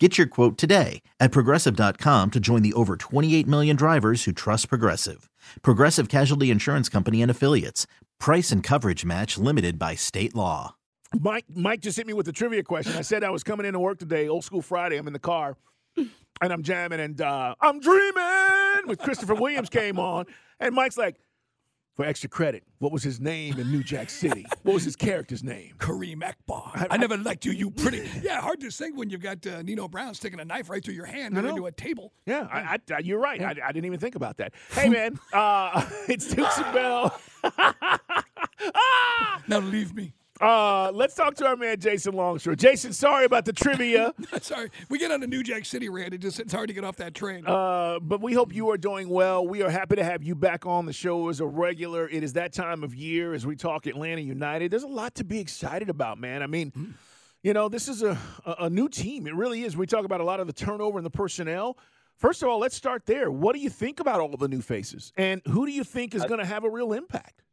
Get your quote today at progressive.com to join the over 28 million drivers who trust Progressive. Progressive Casualty Insurance Company and Affiliates. Price and coverage match limited by state law. Mike Mike just hit me with a trivia question. I said I was coming into work today, old school Friday. I'm in the car and I'm jamming and uh, I'm dreaming with Christopher Williams came on. And Mike's like, for extra credit, what was his name in New Jack City? What was his character's name? Kareem Akbar. I, I, never liked you, you pretty. Yeah, hard to say when you've got uh, Nino Brown sticking a knife right through your hand and into a table. Yeah, I, I, you're right. Yeah. I, didn't even think about that. Hey, man, uh, it's Dukes and Bell. now leave me. Uh, let's talk to our man Jason Longshore. Jason, sorry about the trivia. sorry, we get on a New Jack City rant. It just it's hard to get off that train. Uh, but we hope you are doing well. We are happy to have you back on the show as a regular. It is that time of year as we talk Atlanta United. There's a lot to be excited about, man. I mean. Mm. You know, this is a, a new team. It really is. We talk about a lot of the turnover and the personnel. First of all, let's start there. What do you think about all the new faces? And who do you think is going to have a real impact?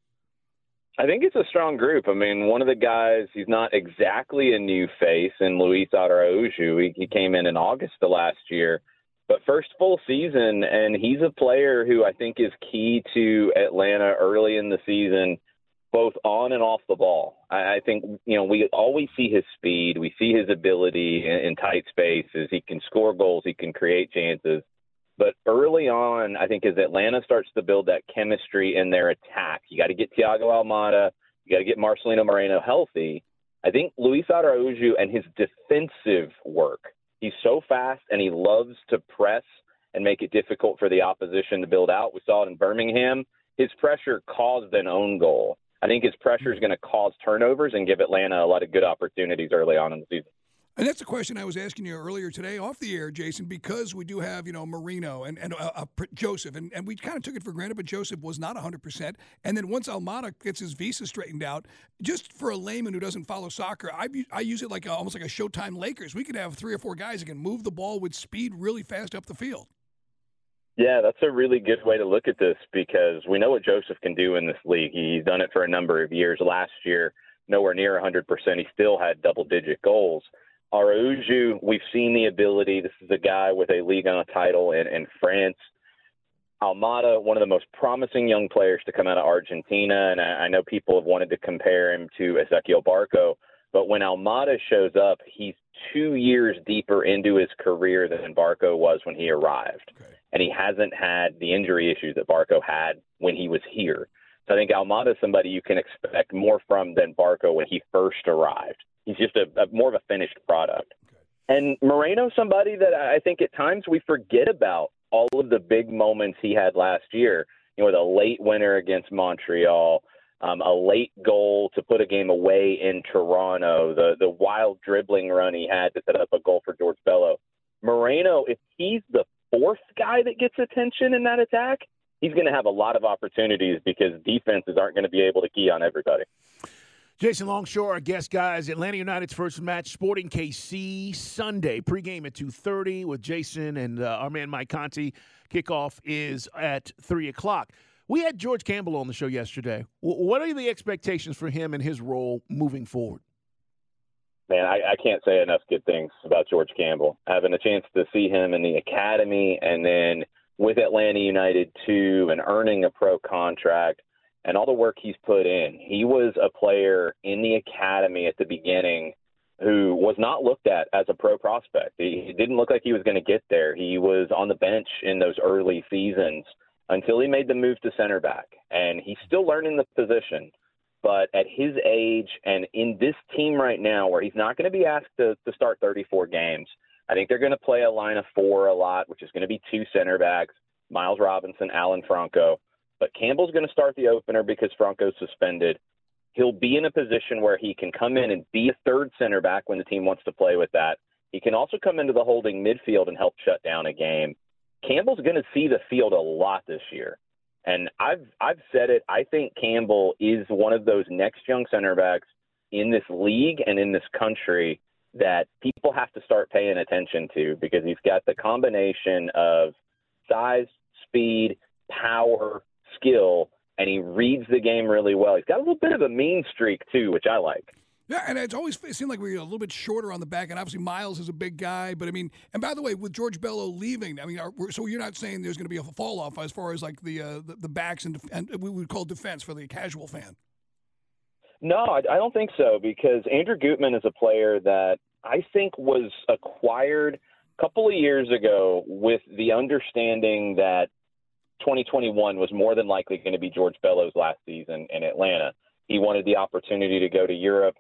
I think it's a strong group. I mean, one of the guys, he's not exactly a new face in Luiz Araujo. He, he came in in August of last year, but first full season, and he's a player who I think is key to Atlanta early in the season, both on and off the ball. I, I think, you know, we always see his speed, we see his ability in, in tight spaces. He can score goals, he can create chances. But early on, I think as Atlanta starts to build that chemistry in their attack, you got to get Thiago Almada, you got to get Marcelino Moreno healthy. I think Luiz Araujo and his defensive work, he's so fast and he loves to press and make it difficult for the opposition to build out. We saw it in Birmingham. His pressure caused an own goal. I think his pressure is mm. going to cause turnovers and give Atlanta a lot of good opportunities early on in the season. And that's a question I was asking you earlier today off the air, Jason, because we do have, you know, Moreno and, and uh, uh, Josef, and, and we kind of took it for granted, but Josef was not 100%. And then once Almada gets his visa straightened out, just for a layman who doesn't follow soccer, I, I use it like a, almost like a Showtime Lakers. We could have three or four guys that can move the ball with speed really fast up the field. Yeah, that's a really good way to look at this because we know what Josef can do in this league. He's done it for a number of years. Last year, nowhere near 100%. He still had double digit goals. Araujo, we've seen the ability. This is a guy with a league on a title in, in France. Almada, one of the most promising young players to come out of Argentina, and I, I know people have wanted to compare him to Ezequiel Barco, but when Almada shows up, he's two years deeper into his career than Barco was when he arrived, okay. and he hasn't had the injury issues that Barco had when he was here. So I think Almada is somebody you can expect more from than Barco when he first arrived. He's just a, a more of a finished product. And Moreno, somebody that I think at times we forget about all of the big moments he had last year. You know, the late winner against Montreal, um, a late goal to put a game away in Toronto, the the wild dribbling run he had to set up a goal for George Bello. Moreno, if he's the fourth guy that gets attention in that attack, he's going to have a lot of opportunities because defenses aren't going to be able to key on everybody. Jason Longshore, our guest, guys. Atlanta United's first match, Sporting KC, Sunday. Pregame at 2.30 with Jason and uh, our man Mike Conti. Kickoff is at 3 o'clock. We had George Campbell on the show yesterday. What are the expectations for him and his role moving forward? Man, I, I can't say enough good things about George Campbell. Having a chance to see him in the academy and then with Atlanta United too, and earning a pro contract and all the work he's put in. He was a player in the academy at the beginning who was not looked at as a pro prospect. He, didn't look like he was going to get there. He was on the bench in those early seasons until he made the move to center back. And he's still learning the position. But at his age and in this team right now, where he's not going to be asked to, to start 34 games, I think they're going to play a line of four a lot, which is going to be two center backs, Miles Robinson, Alan Franco. But Campbell's going to start the opener because Franco's suspended. He'll be in a position where he can come in and be a third center back when the team wants to play with that. He can also come into the holding midfield and help shut down a game. Campbell's going to see the field a lot this year. And I've I've said it. I think Campbell is one of those next young center backs in this league and in this country that people have to start paying attention to because he's got the combination of size, speed, power, skill, and he reads the game really well. He's got a little bit of a mean streak too, which I like. Yeah, and it's always it seemed like we were a little bit shorter on the back, and obviously Miles is a big guy. But I mean, and by the way, with George Bello leaving, I mean, are, so you're not saying there's going to be a fall off as far as like the uh, the, the, backs and, and we would call defense for the casual fan. No, I, I don't think so because Andrew Gutman is a player that I think was acquired a couple of years ago with the understanding that 2021 was more than likely going to be George Bello's last season in Atlanta. He wanted the opportunity to go to Europe.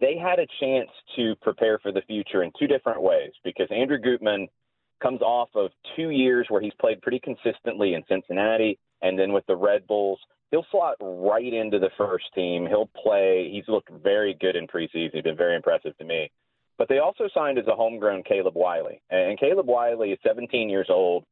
They had a chance to prepare for the future in two different ways because Andrew Gutman comes off of two years where he's played pretty consistently in Cincinnati and then with the Red Bulls. He'll slot right into the first team. He'll play. He's looked very good in preseason. He's been very impressive to me. But they also signed as a homegrown Caleb Wiley. And Caleb Wiley is 17 years old.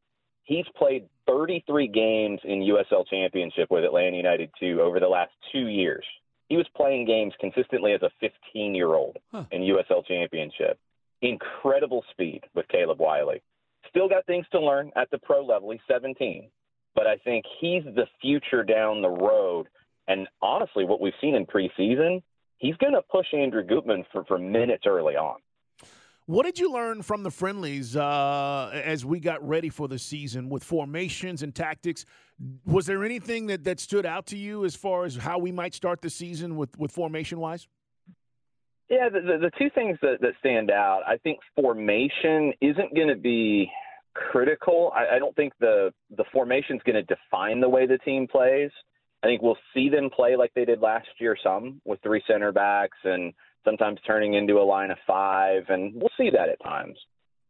He's played 33 games in USL Championship with Atlanta United 2 over the last two years. He was playing games consistently as a 15 year old huh. in USL Championship. Incredible speed with Caleb Wiley. Still got things to learn at the pro level. He's 17. But I think he's the future down the road. And honestly, what we've seen in preseason, he's going to push Andrew Gutman for, for minutes early on. What did you learn from the friendlies uh, as we got ready for the season with formations and tactics? Was there anything that, that stood out to you as far as how we might start the season with, with formation wise? Yeah, the, the, the two things that, that stand out, I think formation isn't going to be critical. I, I don't think the the formation is going to define the way the team plays. I think we'll see them play like they did last year, some with three center backs and – sometimes turning into a line of five, and we'll see that at times.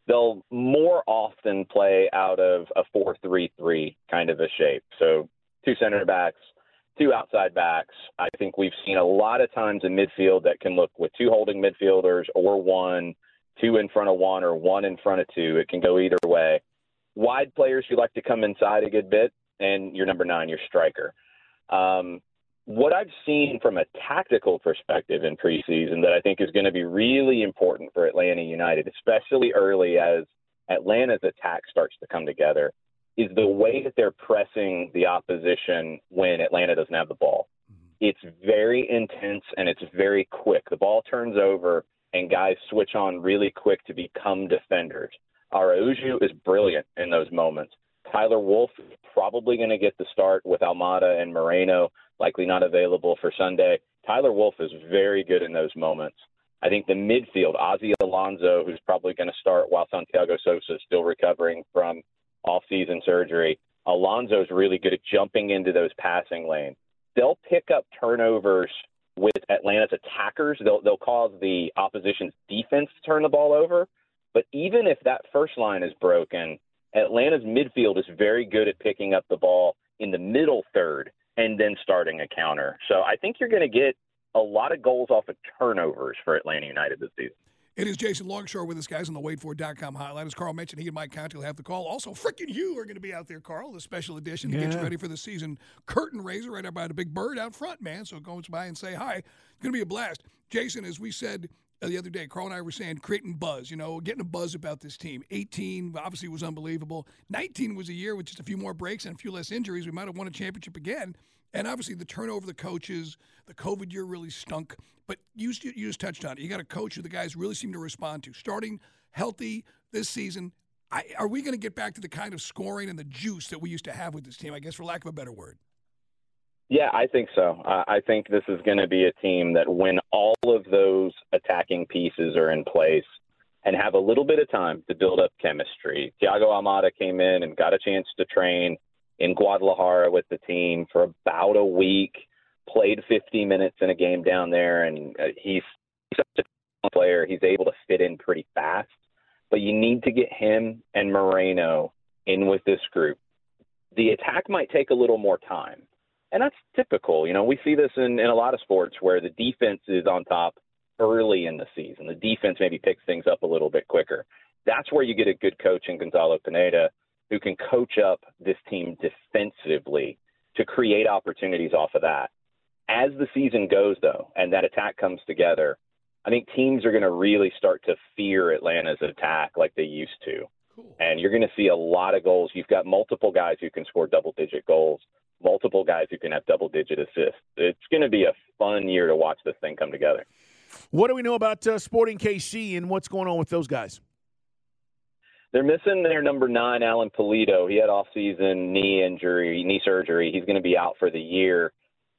They'll more often play out of a 4 3 3 kind of a shape. So two center backs, two outside backs. I think we've seen a lot of times in midfield that can look with two holding midfielders or one, two in front of one or one in front of two. It can go either way. Wide players who like to come inside a good bit, and your number nine, your striker. Um, what I've seen from a tactical perspective in preseason that I think is going to be really important for Atlanta United, especially early as Atlanta's attack starts to come together, is the way that they're pressing the opposition when Atlanta doesn't have the ball. Mm-hmm. It's very intense and it's very quick. The ball turns over and guys switch on really quick to become defenders. Araujo is brilliant in those moments. Tyler Wolff probably going to get the start with Almada and Moreno likely not available for Sunday. Tyler Wolff is very good in those moments. I think the midfield, Ozzie Alonso, who's probably going to start while Santiago Sosa is still recovering from off-season surgery. Alonso is really good at jumping into those passing lanes. They'll pick up turnovers with Atlanta's attackers. They'll they'll cause the opposition's defense to turn the ball over. But even if that first line is broken, Atlanta's midfield is very good at picking up the ball in the middle third and then starting a counter. So I think you're going to get a lot of goals off of turnovers for Atlanta United this season. It is Jason Longshore with us, guys, on the WadeFord.com hotline. As Carl mentioned, he and Mike Conti will have the call. Also, freaking you are going to be out there, Carl, the special edition to yeah. get you ready for the season. Curtain raiser right up by the big bird out front, man. So go by and say hi. It's going to be a blast. Jason, as we said, Uh, the other day. Carl and I were saying creating buzz, you know, getting a buzz about this team. 18 obviously was unbelievable. 19 was a year with just a few more breaks and a few less injuries. We might have won a championship again. And obviously, the turnover the coaches, the COVID year really stunk. But you, you just touched on it. You got a coach who the guys really seem to respond to. Starting healthy this season, I, are we going to get back to the kind of scoring and the juice that we used to have with this team? I guess, for lack of a better word. Yeah, I think so. I think this is going to be a team that when all of those attacking pieces are in place and have a little bit of time to build up chemistry. Thiago Almada came in and got a chance to train in Guadalajara with the team for about a week, played 50 minutes in a game down there, and uh, he's such a player. He's able to fit in pretty fast, but you need to get him and Moreno in with this group. The attack might take a little more time, and that's typical. You know, we see this in, in a lot of sports where the defense is on top early in the season. The defense maybe picks things up a little bit quicker. That's where you get a good coach in Gonzalo Pineda who can coach up this team defensively to create opportunities off of that. As the season goes, though, and that attack comes together, I think teams are going to really start to fear Atlanta's attack like they used to. Cool. And you're going to see a lot of goals. You've got multiple guys who can score double digit goals, multiple guys who can have double digit assists. It's going to be a fun year to watch this thing come together. What do we know about uh, Sporting KC and what's going on with those guys? They're missing their number nine, Alan Pulido. He had off-season knee injury, knee surgery. He's going to be out for the year.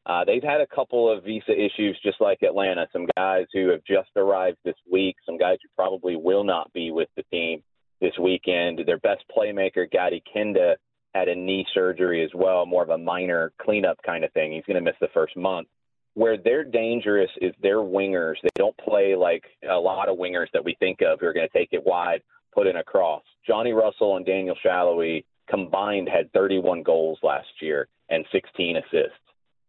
Uh, they've had a couple of visa issues, just like Atlanta. Some guys who have just arrived this week, some guys who probably will not be with the team this weekend. Their best playmaker, Gadi Kinda, had a knee surgery as well, more of a minor cleanup kind of thing. He's going to miss the first month. Where they're dangerous is their wingers. They don't play like a lot of wingers that we think of who are going to take it wide put in a cross. Johnny Russell and Daniel Salloi combined had 31 goals last year and 16 assists.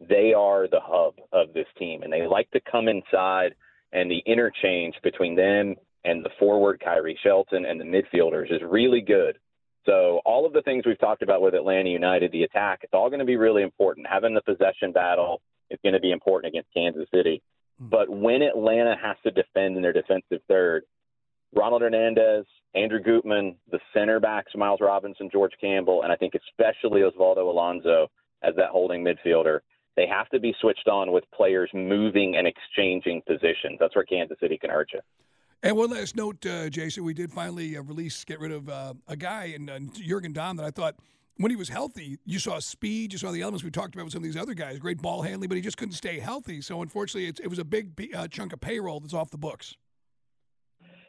They are the hub of this team, and they like to come inside, and the interchange between them and the forward, Khiry Shelton, and the midfielders is really good. So all of the things we've talked about with Atlanta United, the attack, it's all going to be really important. Having the possession battle is going to be important against Kansas City. Hmm. But when Atlanta has to defend in their defensive third, Ronald Hernandez, Andrew Gutman, the center backs, Miles Robinson, George Campbell, and I think especially Osvaldo Alonso as that holding midfielder. They have to be switched on with players moving and exchanging positions. That's where Kansas City can hurt you. And one last note, uh, Jason, we did finally uh, release, get rid of uh, a guy in uh, Jurgen Damm that I thought when he was healthy, you saw speed, you saw the elements we talked about with some of these other guys, great ball handling, but he just couldn't stay healthy. So unfortunately, it was a big uh, chunk of payroll that's off the books.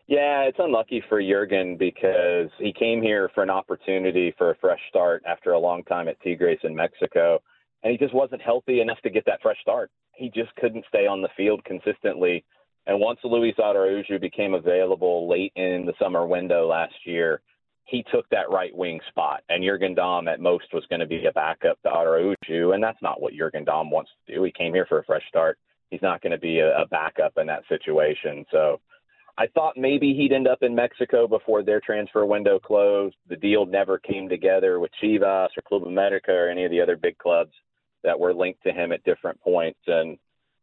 Yeah, it's unlucky for Jurgen because he came here for an opportunity for a fresh start after a long time at Tigres in Mexico, and he just wasn't healthy enough to get that fresh start. He just couldn't stay on the field consistently. And once Luiz Araujo became available late in the summer window last year, he took that right wing spot. And Jurgen Damm at most was going to be a backup to Araujo, and that's not what Jurgen Damm wants to do. He came here for a fresh start. He's not going to be a, a backup in that situation. So I thought maybe he'd end up in Mexico before their transfer window closed. The deal never came together with Chivas or Club America or any of the other big clubs that were linked to him at different points. And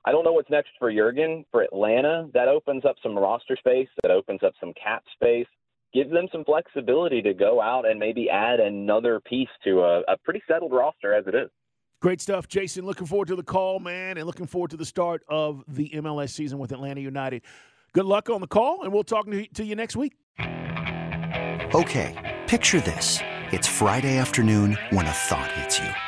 I don't know what's next for Jurgen. For Atlanta, that opens up some roster space, that opens up some cap space, gives them some flexibility to go out and maybe add another piece to a, a pretty settled roster as it is. Great stuff, Jason. Looking forward to the call, man, and looking forward to the start of the MLS season with Atlanta United. Good luck on the call, and we'll talk to you next week. Okay, picture this. It's Friday afternoon when a thought hits you.